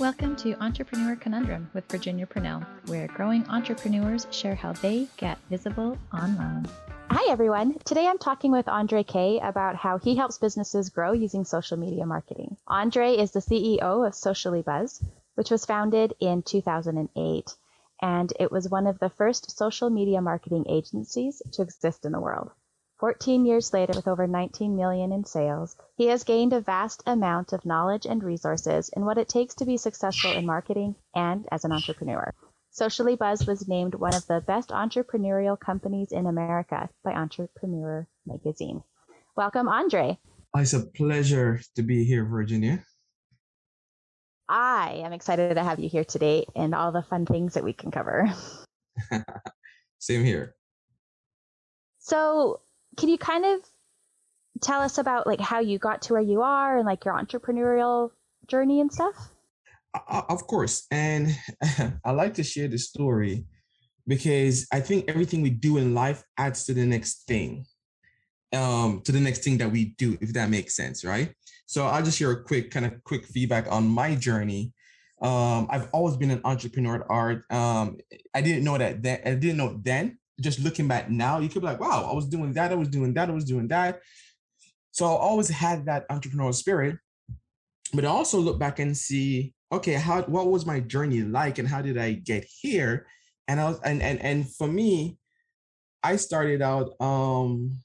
Welcome to Entrepreneur Conundrum with Virginia Purnell, where growing entrepreneurs share how they get visible online. Hi, everyone. Today I'm talking with Andre Kay about how he helps businesses grow using social media marketing. Andre is the CEO of Socially Buzz, which was founded in 2008, and it was one of the first social media marketing agencies to exist in the world. 14 years later, with over 19 million in sales, he has gained a vast amount of knowledge and resources in what it takes to be successful in marketing and as an entrepreneur. Socially Buzz was named one of the best entrepreneurial companies in America by Entrepreneur magazine. Welcome, Andre. Ah, it's a pleasure to be here, Virginia. I am excited to have you here today and all the fun things that we can cover. Same here. So, can you kind of tell us about like how you got to where you are and like your entrepreneurial journey and stuff? Uh, of course. And I like to share the story because I think everything we do in life adds to the next thing, um, to the next thing that we do, if that makes sense, right? So I'll just share a quick kind of quick feedback on my journey. Um, I've always been an entrepreneur at art. Um, I didn't know that then. I didn't know then, just looking back now, you could be like, wow, I was doing that, I was doing that, I was doing that. So I always had that entrepreneurial spirit, but I also look back and see, okay, how what was my journey like and how did I get here? And I was and and and for me, I started out um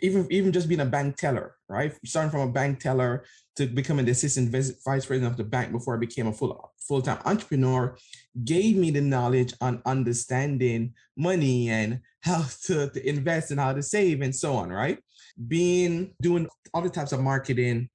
even even just being a bank teller, right? Starting from a bank teller to becoming the assistant vice president of the bank before I became a full full-time entrepreneur gave me the knowledge on understanding money and how to, to invest and how to save and so on, right? Being doing other types of marketing,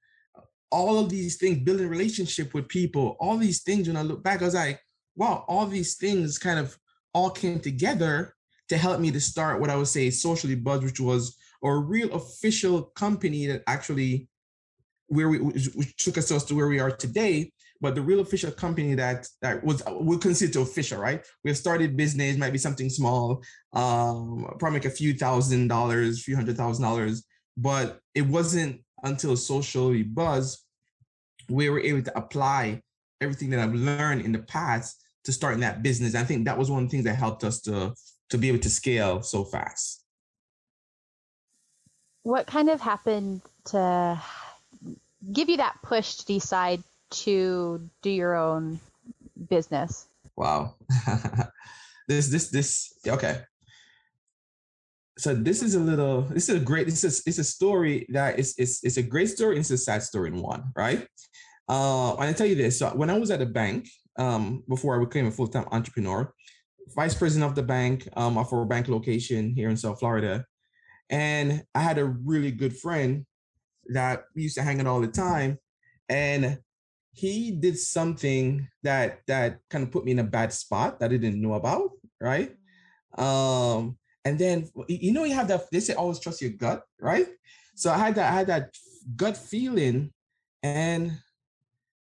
all of these things, building relationship with people, all these things. When I look back, I was like, wow, all these things kind of all came together to help me to start what I would say socially buzz, which was a real official company that actually where we which took us to where we are today but the real official company that that was we consider official, right? We have started business, might be something small, um, probably like a few thousand dollars, few hundred thousand dollars, but it wasn't until socially buzz we were able to apply everything that I've learned in the past to starting that business. I think that was one of the things that helped us to to be able to scale so fast. What kind of happened to give you that push to decide to do your own business? Wow. this this this okay. So this is a little this is a great this is it's a story that is it's it's a great story it's a sad story in one, right? Uh and I tell you this. So when I was at a bank, um, before I became a full-time entrepreneur, vice president of the bank, um, of our bank location here in South Florida. And I had a really good friend that we used to hang out all the time. And he did something that that kind of put me in a bad spot that I didn't know about, right? Um, and then you know you have that they say always trust your gut, right? So I had that I had that gut feeling, and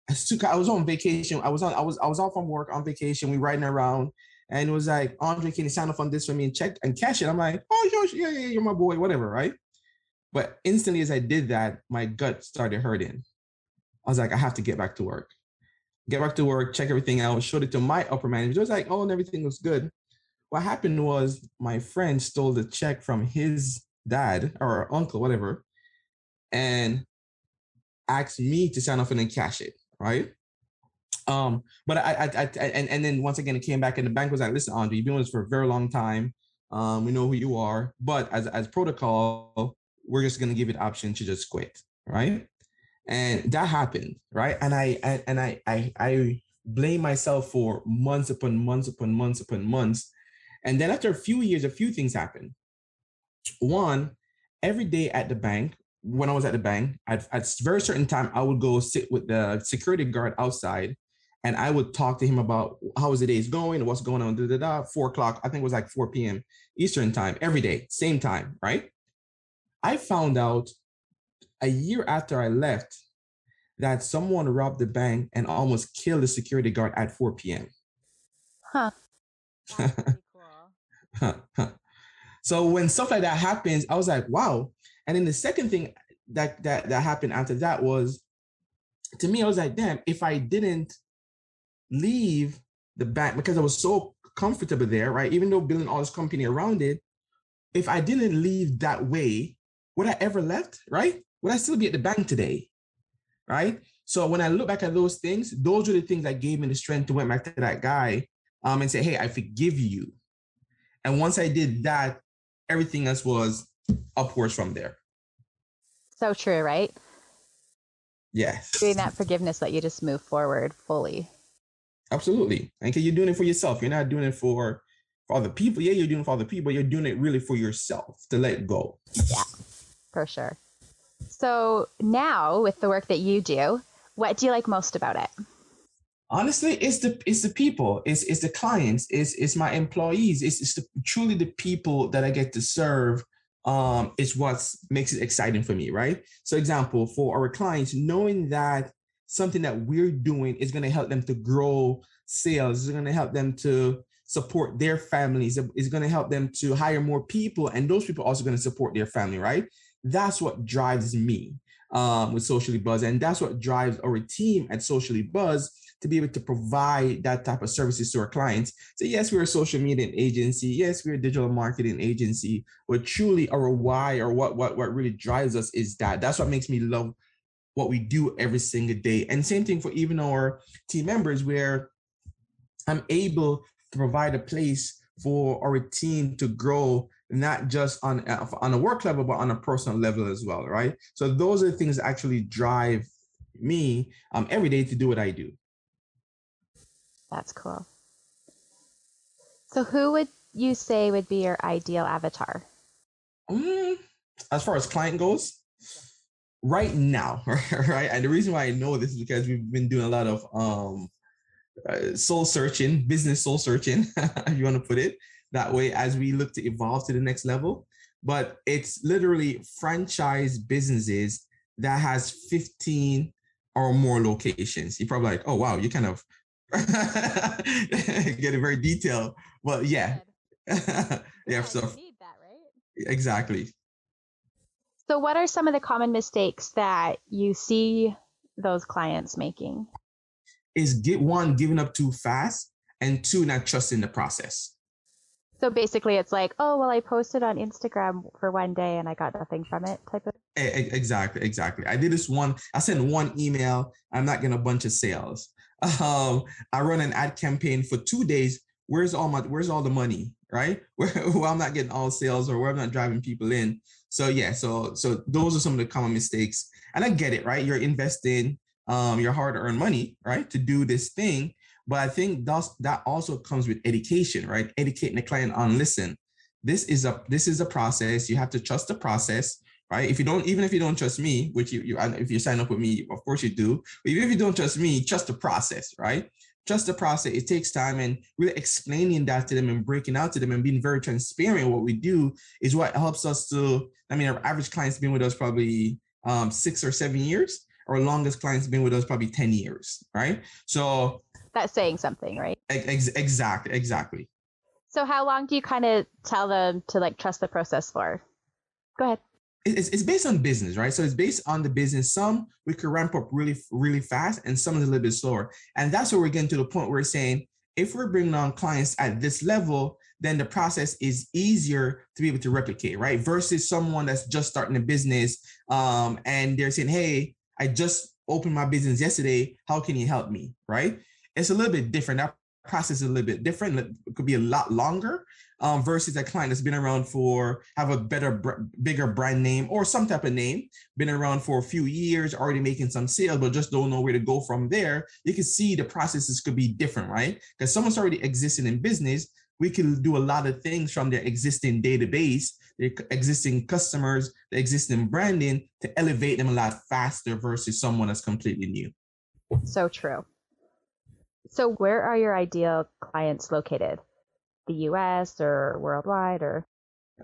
I took I was on vacation. I was on I was I was off from work on vacation. We riding around, and it was like Andre, can you sign up on this for me and check and cash it? I'm like, oh yeah, yeah, you're my boy, whatever, right? But instantly as I did that, my gut started hurting. I was like, I have to get back to work. Get back to work, check everything out, showed it to my upper manager. It was like, oh, and everything looks good. What happened was my friend stole the check from his dad or uncle, whatever, and asked me to sign off and then cash it, right? Um, but I, I, I, and, and then once again, it came back and the bank was like, listen, Andre, you've been with us for a very long time. Um, we know who you are, but as, as protocol, we're just going to give you the option to just quit, right? and that happened right and i, I and I, I i blame myself for months upon months upon months upon months and then after a few years a few things happened one every day at the bank when i was at the bank at, at a very certain time i would go sit with the security guard outside and i would talk to him about how was the days going what's going on da, da, da, four o'clock i think it was like 4 p.m eastern time every day same time right i found out a year after I left that someone robbed the bank and almost killed the security guard at 4 p.m. Huh. cool. so when stuff like that happens, I was like, wow. And then the second thing that that that happened after that was to me, I was like, damn, if I didn't leave the bank because I was so comfortable there, right? Even though building all this company around it, if I didn't leave that way, would I ever left, right? Would I still be at the bank today? Right. So when I look back at those things, those are the things that gave me the strength to went back to that guy um, and say, hey, I forgive you. And once I did that, everything else was upwards from there. So true, right? Yes. Doing that forgiveness let you just move forward fully. Absolutely. And you're doing it for yourself. You're not doing it for for other people. Yeah, you're doing it for other people. You're doing it really for yourself to let go. Yeah, for sure. So now with the work that you do, what do you like most about it? Honestly, it's the it's the people, it's it's the clients, it's it's my employees, it's, it's the, truly the people that I get to serve um, is what makes it exciting for me, right? So, example for our clients, knowing that something that we're doing is going to help them to grow sales, is going to help them to support their families, is going to help them to hire more people, and those people are also going to support their family, right? That's what drives me um, with Socially Buzz, and that's what drives our team at Socially Buzz to be able to provide that type of services to our clients. So yes, we're a social media agency. Yes, we're a digital marketing agency. But truly, our why or what what what really drives us is that. That's what makes me love what we do every single day. And same thing for even our team members, where I'm able to provide a place for our team to grow not just on on a work level but on a personal level as well right so those are the things that actually drive me um, every day to do what i do that's cool. So, who would you say would be your ideal avatar? Mm, as far as client goes, right now, right? And the reason why I know this is because we've been doing a lot of um, uh, soul searching, business soul searching, if you want to put it that way, as we look to evolve to the next level. But it's literally franchise businesses that has 15 or more locations. You're probably like, oh wow, you kind of getting very detailed. Well, yeah. yeah, so that, right? Exactly. So what are some of the common mistakes that you see those clients making? Is get one giving up too fast and two not trusting the process. So basically, it's like, oh, well, I posted on Instagram for one day and I got nothing from it, type of. Exactly, exactly. I did this one. I sent one email. I'm not getting a bunch of sales. Um, I run an ad campaign for two days. Where's all my? Where's all the money? Right? Where, where I'm not getting all sales or where I'm not driving people in. So yeah. So so those are some of the common mistakes. And I get it. Right? You're investing um, your hard-earned money, right, to do this thing but I think that's, that also comes with education, right? Educating the client on listen, this is a this is a process. You have to trust the process, right? If you don't, even if you don't trust me, which you, you if you sign up with me, of course you do. But even if you don't trust me, trust the process, right? Trust the process. It takes time and really explaining that to them and breaking out to them and being very transparent. What we do is what helps us to. I mean, our average client's been with us probably um, six or seven years. Our longest client's been with us probably ten years, right? So that's saying something, right? Ex- exactly, exactly. So how long do you kind of tell them to like trust the process for? Go ahead. It's, it's based on business, right? So it's based on the business. Some we could ramp up really, really fast, and some is a little bit slower. And that's where we're getting to the point where we're saying if we're bringing on clients at this level, then the process is easier to be able to replicate, right? Versus someone that's just starting a business um, and they're saying, hey, I just opened my business yesterday. How can you help me? Right it's a little bit different. That process is a little bit different. It could be a lot longer um, versus a client that's been around for have a better, bigger brand name or some type of name, been around for a few years, already making some sales, but just don't know where to go from there. You can see the processes could be different, right? Because someone's already existing in business, we can do a lot of things from their existing database, their existing customers, the existing branding to elevate them a lot faster versus someone that's completely new. So true. So, where are your ideal clients located? The US or worldwide or?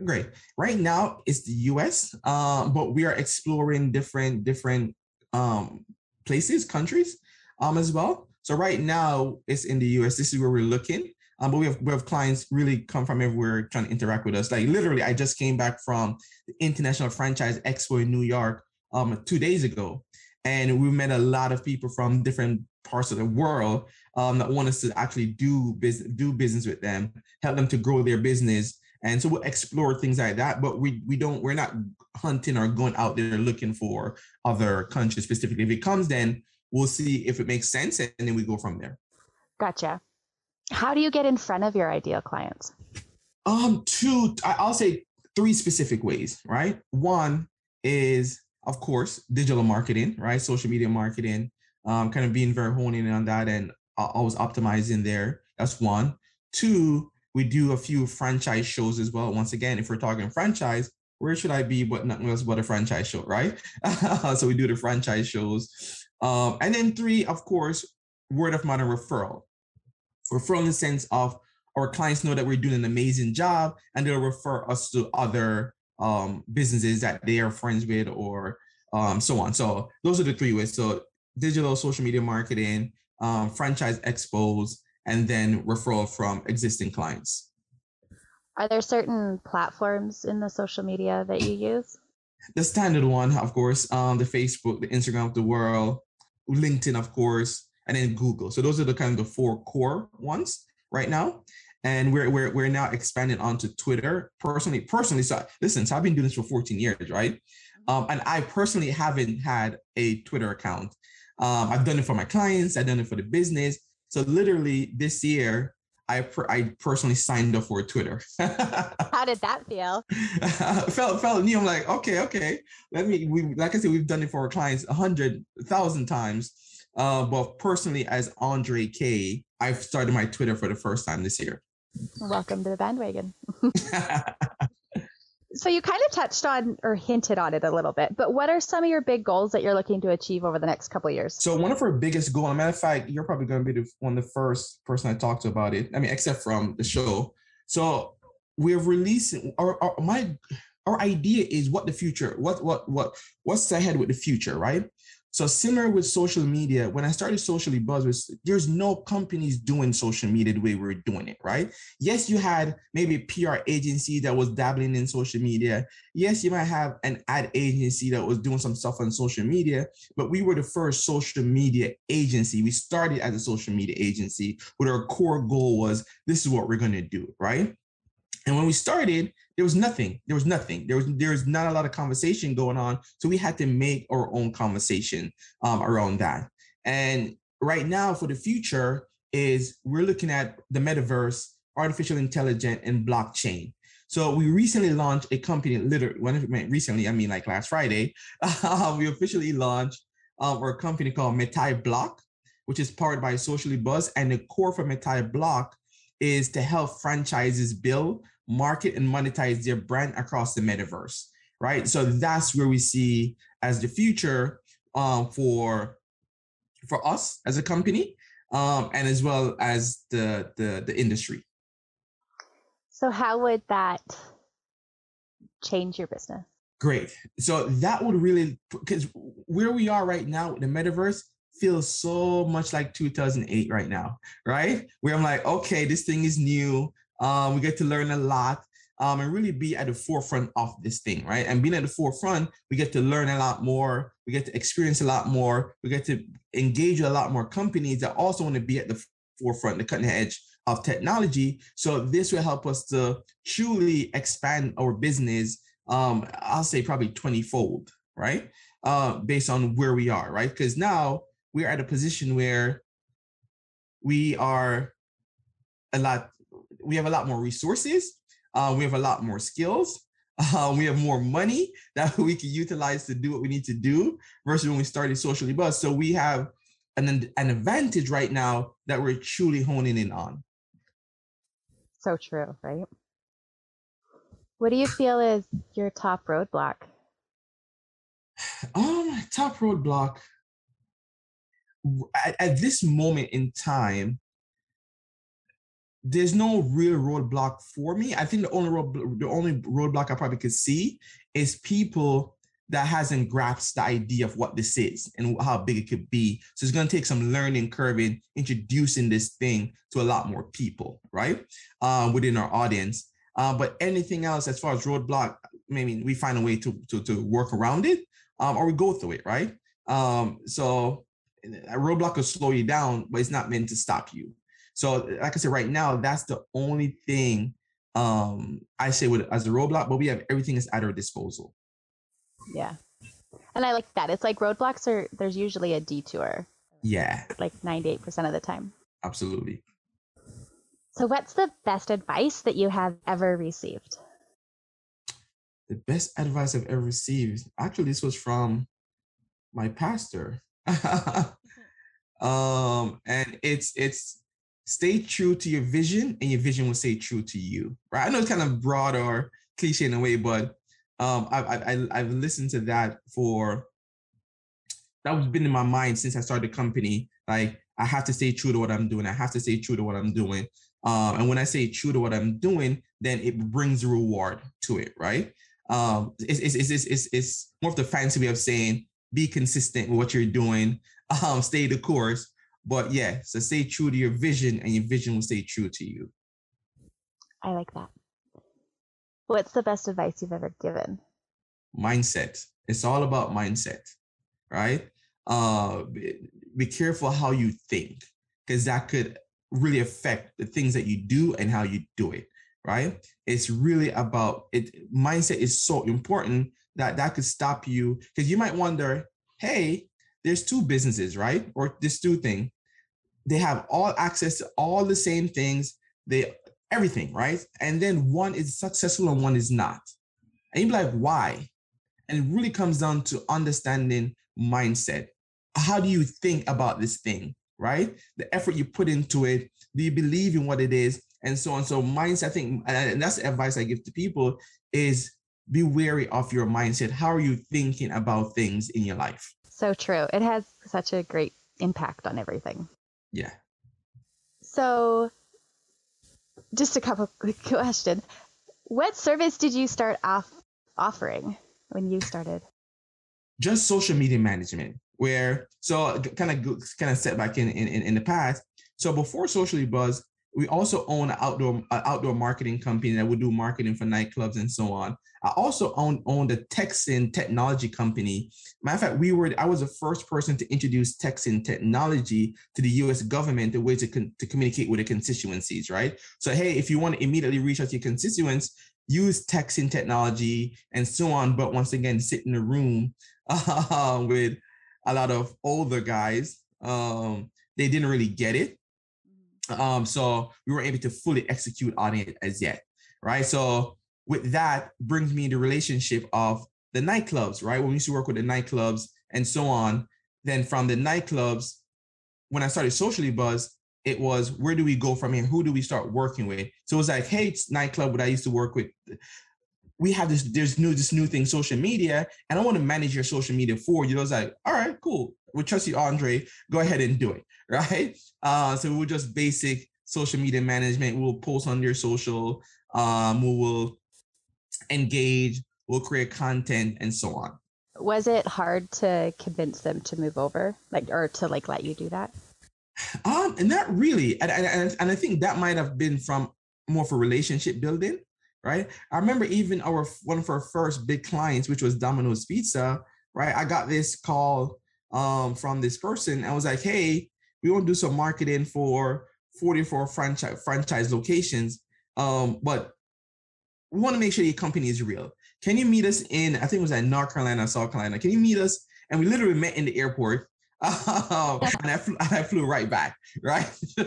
Great. Right now, it's the US, uh, but we are exploring different different um, places, countries um, as well. So right now, it's in the US. This is where we're looking. Um, but we have we have clients really come from everywhere trying to interact with us. Like literally, I just came back from the International Franchise Expo in New York um, two days ago, and we met a lot of people from different parts of the world um, that want us to actually do business, do business with them, help them to grow their business. And so we'll explore things like that, but we we don't we're not hunting or going out there looking for other countries specifically. If it comes, then we'll see if it makes sense, and then we go from there. Gotcha. How do you get in front of your ideal clients? Um, two, I'll say three specific ways, right? One is, of course, digital marketing, right? Social media marketing, um, kind of being very honing on that and always optimizing there. That's one. Two, we do a few franchise shows as well. Once again, if we're talking franchise, where should I be but nothing else but a franchise show, right? so we do the franchise shows. Um, and then three, of course, word of mouth referral. Referral in the sense of our clients know that we're doing an amazing job and they'll refer us to other um, businesses that they are friends with or um, so on. So those are the three ways. So digital social media marketing, um, franchise expos, and then referral from existing clients. Are there certain platforms in the social media that you use? The standard one, of course, um, the Facebook, the Instagram of the world, LinkedIn, of course, and then Google. So those are the kind of the four core ones right now. And we're we're we're now expanding onto Twitter. Personally, personally, so listen, so I've been doing this for 14 years, right? Um, and I personally haven't had a Twitter account. Um, I've done it for my clients, I've done it for the business. So literally this year, I per- I personally signed up for Twitter. How did that feel? felt felt new. I'm like, okay, okay. Let me. We like I said, we've done it for our clients a hundred thousand times. Uh, but personally, as Andre Kay, I've started my Twitter for the first time this year. Welcome to the bandwagon. so you kind of touched on or hinted on it a little bit, but what are some of your big goals that you're looking to achieve over the next couple years? So one of our biggest goals, a matter of fact, you're probably going to be the, one of the first person I talked to about it. I mean, except from the show. So we're releasing our, our my our idea is what the future, what what what what's ahead with the future, right? So similar with social media, when I started Socially Buzz, there's no companies doing social media the way we're doing it, right? Yes, you had maybe a PR agency that was dabbling in social media. Yes, you might have an ad agency that was doing some stuff on social media, but we were the first social media agency. We started as a social media agency, but our core goal was this is what we're to do, right? And when we started, there was nothing. There was nothing. There was there was not a lot of conversation going on. So we had to make our own conversation um, around that. And right now, for the future, is we're looking at the metaverse, artificial intelligence, and blockchain. So we recently launched a company. Literally, when recently, I mean like last Friday. We officially launched um, our company called Metai Block, which is powered by Socially Buzz. And the core for Metai Block is to help franchises build market and monetize their brand across the metaverse, right? So that's where we see as the future um, for for us as a company, um, and as well as the, the the industry. So how would that change your business? Great. So that would really because where we are right now with the metaverse feels so much like 2008 right now, right? Where I'm like, okay, this thing is new. Um, we get to learn a lot um, and really be at the forefront of this thing, right? And being at the forefront, we get to learn a lot more. We get to experience a lot more. We get to engage a lot more companies that also want to be at the forefront, the cutting edge of technology. So this will help us to truly expand our business. Um, I'll say probably 20 fold, right? Uh, based on where we are, right? Because now we're at a position where we are a lot we have a lot more resources. Uh, we have a lot more skills. Uh, we have more money that we can utilize to do what we need to do versus when we started Socially Buzz. So we have an, an advantage right now that we're truly honing in on. So true, right? What do you feel is your top roadblock? Um, top roadblock at, at this moment in time, there's no real roadblock for me. I think the only road, the only roadblock I probably could see is people that hasn't grasped the idea of what this is and how big it could be. So it's going to take some learning curve in introducing this thing to a lot more people, right? Uh, within our audience. Uh, but anything else as far as roadblock, I mean, we find a way to to, to work around it, um, or we go through it, right? Um, so a roadblock will slow you down, but it's not meant to stop you. So, like I said, right now, that's the only thing um, I say with as a roadblock, but we have everything is at our disposal. Yeah. And I like that. It's like roadblocks are there's usually a detour. Yeah. Like 98% of the time. Absolutely. So what's the best advice that you have ever received? The best advice I've ever received. Actually, this was from my pastor. um, and it's it's stay true to your vision and your vision will stay true to you right? I know it's kind of broad or cliche in a way but um I, I i've listened to that for that's been in my mind since i started the company like i have to stay true to what i'm doing i have to stay true to what i'm doing um and when i say true to what i'm doing then it brings reward to it right? Um it's it's it's it's, it's more of the fancy way of saying be consistent with what you're doing um stay the course but yeah, so stay true to your vision and your vision will stay true to you. I like that. What's the best advice you've ever given? Mindset. It's all about mindset, right? Uh, be, be careful how you think because that could really affect the things that you do and how you do it, right? It's really about it. Mindset is so important that that could stop you because you might wonder, hey, there's two businesses, right? Or this two thing they have all access to all the same things, they everything, right? And then one is successful and one is not. And you'd be like, why? And it really comes down to understanding mindset. How do you think about this thing, right? The effort you put into it. Do you believe in what it is? And so on. So mindset, I think, and that's the advice I give to people is be wary of your mindset. How are you thinking about things in your life? So true. It has such a great impact on everything. Yeah. So, just a couple quick questions. What service did you start off offering when you started? Just social media management, where so kind of kind of set back in, in in the past. So before Socially Buzz, we also own an outdoor outdoor marketing company that would do marketing for nightclubs and so on. I also own owned a Texan technology company. Matter of fact, we were I was the first person to introduce Texan technology to the U.S. government, the way to con- to communicate with the constituencies. Right. So hey, if you want to immediately reach out to your constituents, use Texan technology and so on. But once again, sit in a room uh, with a lot of older guys. Um, they didn't really get it um, so we weren't able to fully execute on it as yet, right? So with that brings me the relationship of the nightclubs, right? When we used to work with the nightclubs and so on, then from the nightclubs, when I started Socially Buzz, it was where do we go from here? Who do we start working with? So it was like, hey, it's nightclub, what I used to work with. We have this, there's new, this new thing, social media, and I want to manage your social media for you. I was like, all right, cool. We trust you, Andre. Go ahead and do it. right? Uh, so we'll just basic social media management. We'll post on your social. Um, we will engage. We'll create content and so on. Was it hard to convince them to move over, like, or to like let you do that? Um, and not really. And, and, and I think that might have been from more for relationship building, right? I remember even our one of our first big clients, which was Domino's Pizza, right? I got this call um, from this person. I was like, hey, we want to do some marketing for 44 franchise franchise locations. Um, but we want to make sure your company is real. Can you meet us in, I think it was at North Carolina, South Carolina. Can you meet us? And we literally met in the airport. Um, and, I flew, I flew right back, right?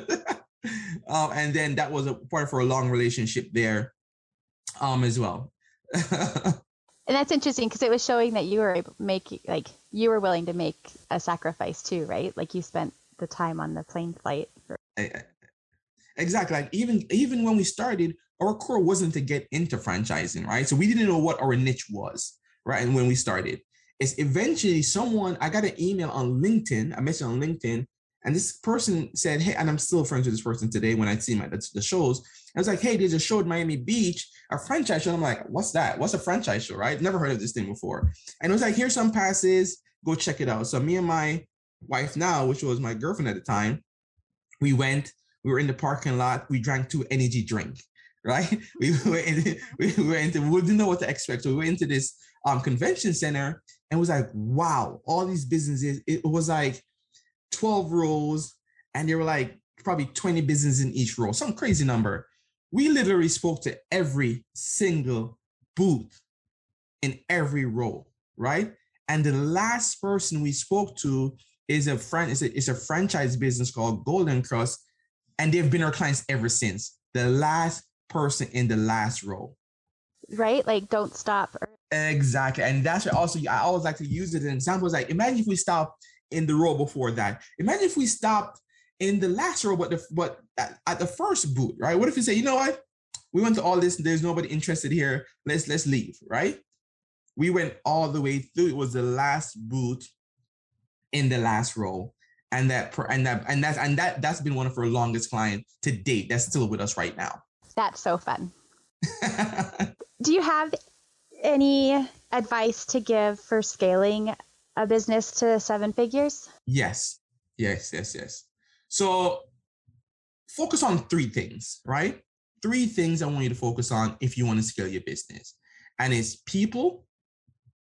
um, and then that was a part for a long relationship there um, as well. and that's interesting because it was showing that you were able make like you were willing to make a sacrifice too, right? Like you spent the time on the plane flight. Exactly. Like even even when we started, our core wasn't to get into franchising, right? So we didn't know what our niche was, right? And when we started, it's eventually someone I got an email on LinkedIn, I mentioned on LinkedIn, and this person said, "Hey," and I'm still friends with this person today. When I see my the, the shows, I was like, "Hey, there's a show at Miami Beach, a franchise show." And I'm like, "What's that? What's a franchise show?" Right? Never heard of this thing before. And it was like, "Here's some passes. Go check it out." So me and my wife now, which was my girlfriend at the time, we went, we were in the parking lot, we drank two energy drink, right? We went we went into, we didn't know what to expect. So we went into this um, convention center and was like, wow, all these businesses, it was like 12 rows, and there were like probably 20 businesses in each row, some crazy number. We literally spoke to every single booth in every row, right? And the last person we spoke to is a friend, it's a, is a franchise business called Golden Krust, and they've been our clients ever since. The last person in the last row. Right? Like don't stop. Exactly. And that's also I always like to use it as in examples like imagine if we stop in the row before that. Imagine if we stopped in the last row, but the but at, at the first boot, right? What if you say, you know what? We went to all this, there's nobody interested here. Let's let's leave, right? We went all the way through. It was the last boot in the last row. And that and that and that's and that that's been one of our longest clients to date. That's still with us right now. That's so fun. Do you have any advice to give for scaling a business to seven figures? Yes, yes, yes, yes. So focus on three things, right? Three things I want you to focus on if you want to scale your business. And it's people,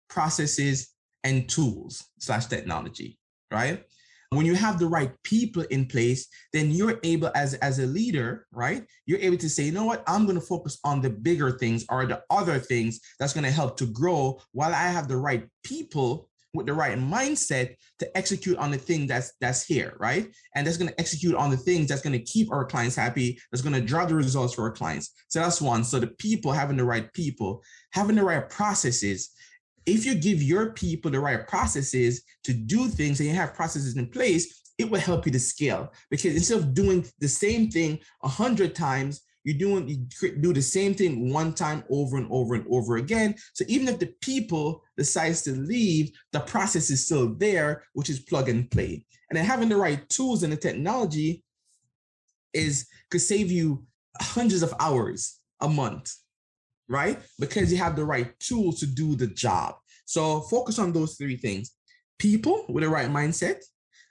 processes, and tools slash technology, right? When you have the right people in place, then you're able as, as a leader, right? You're able to say, you know what, I'm going to focus on the bigger things or the other things that's going to help to grow while I have the right people with the right mindset to execute on the thing that's that's here, right? And that's going to execute on the things that's going to keep our clients happy, that's going to drive the results for our clients. So that's one. So the people having the right people, having the right processes. If you give your people the right processes to do things and you have processes in place, it will help you to scale because instead of doing the same thing a hundred times, you're doing you do the same thing one time over and over and over again. So even if the people decides to leave, the process is still there, which is plug and play. And then having the right tools and the technology is could save you hundreds of hours a month, right? Because you have the right tools to do the job. So focus on those three things: people with the right mindset,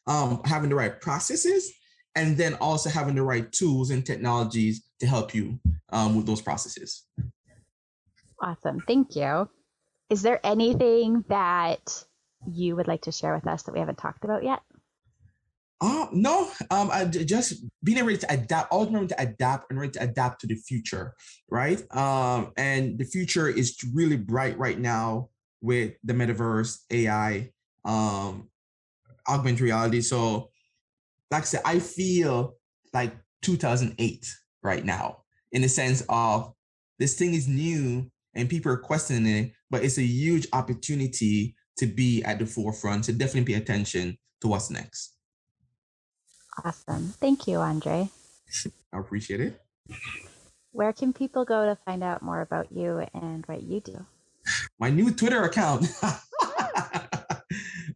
um, having the right processes, and then also having the right tools and technologies to help you um, with those processes. Awesome. Thank you. Is there anything that you would like to share with us that we haven't talked about yet? Uh, no, um, I just being ready to adapt, always remember to adapt and ready to adapt to the future, right? Um, and the future is really bright right now with the metaverse, AI, um, augmented reality. So, like I said, I feel like 2008 right now in the sense of this thing is new and people are questioning it, but it's a huge opportunity to be at the forefront, to definitely pay attention to what's next. Awesome. Thank you, Andre. I appreciate it. Where can people go to find out more about you and what you do? My new Twitter account.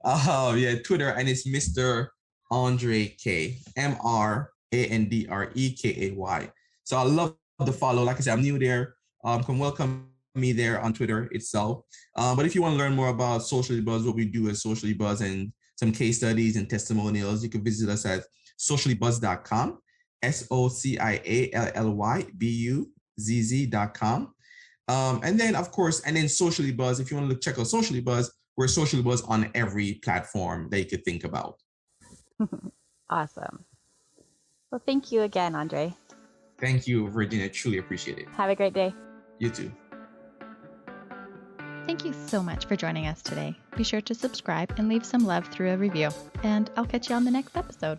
oh, yeah, Twitter, and it's Mr. Andre Kay. M R A N D R E K A Y. So I love the follow. Like I said, I'm new there. Um, can welcome me there on Twitter itself. Um, but if you want to learn more about Socially Buzz, what we do is Socially Buzz and some case studies and testimonials, you can visit us at sociallybuzz.com, S O C I A L L Y B U Z Z.com. Um, and then, of course, and then Socially Buzz, if you want to check out Socially Buzz, we're Socially Buzz on every platform that you could think about. awesome. Well, thank you again, Andre. Thank you, Virginia. Truly appreciate it. Have a great day. You too. Thank you so much for joining us today. Be sure to subscribe and leave some love through a review. And I'll catch you on the next episode.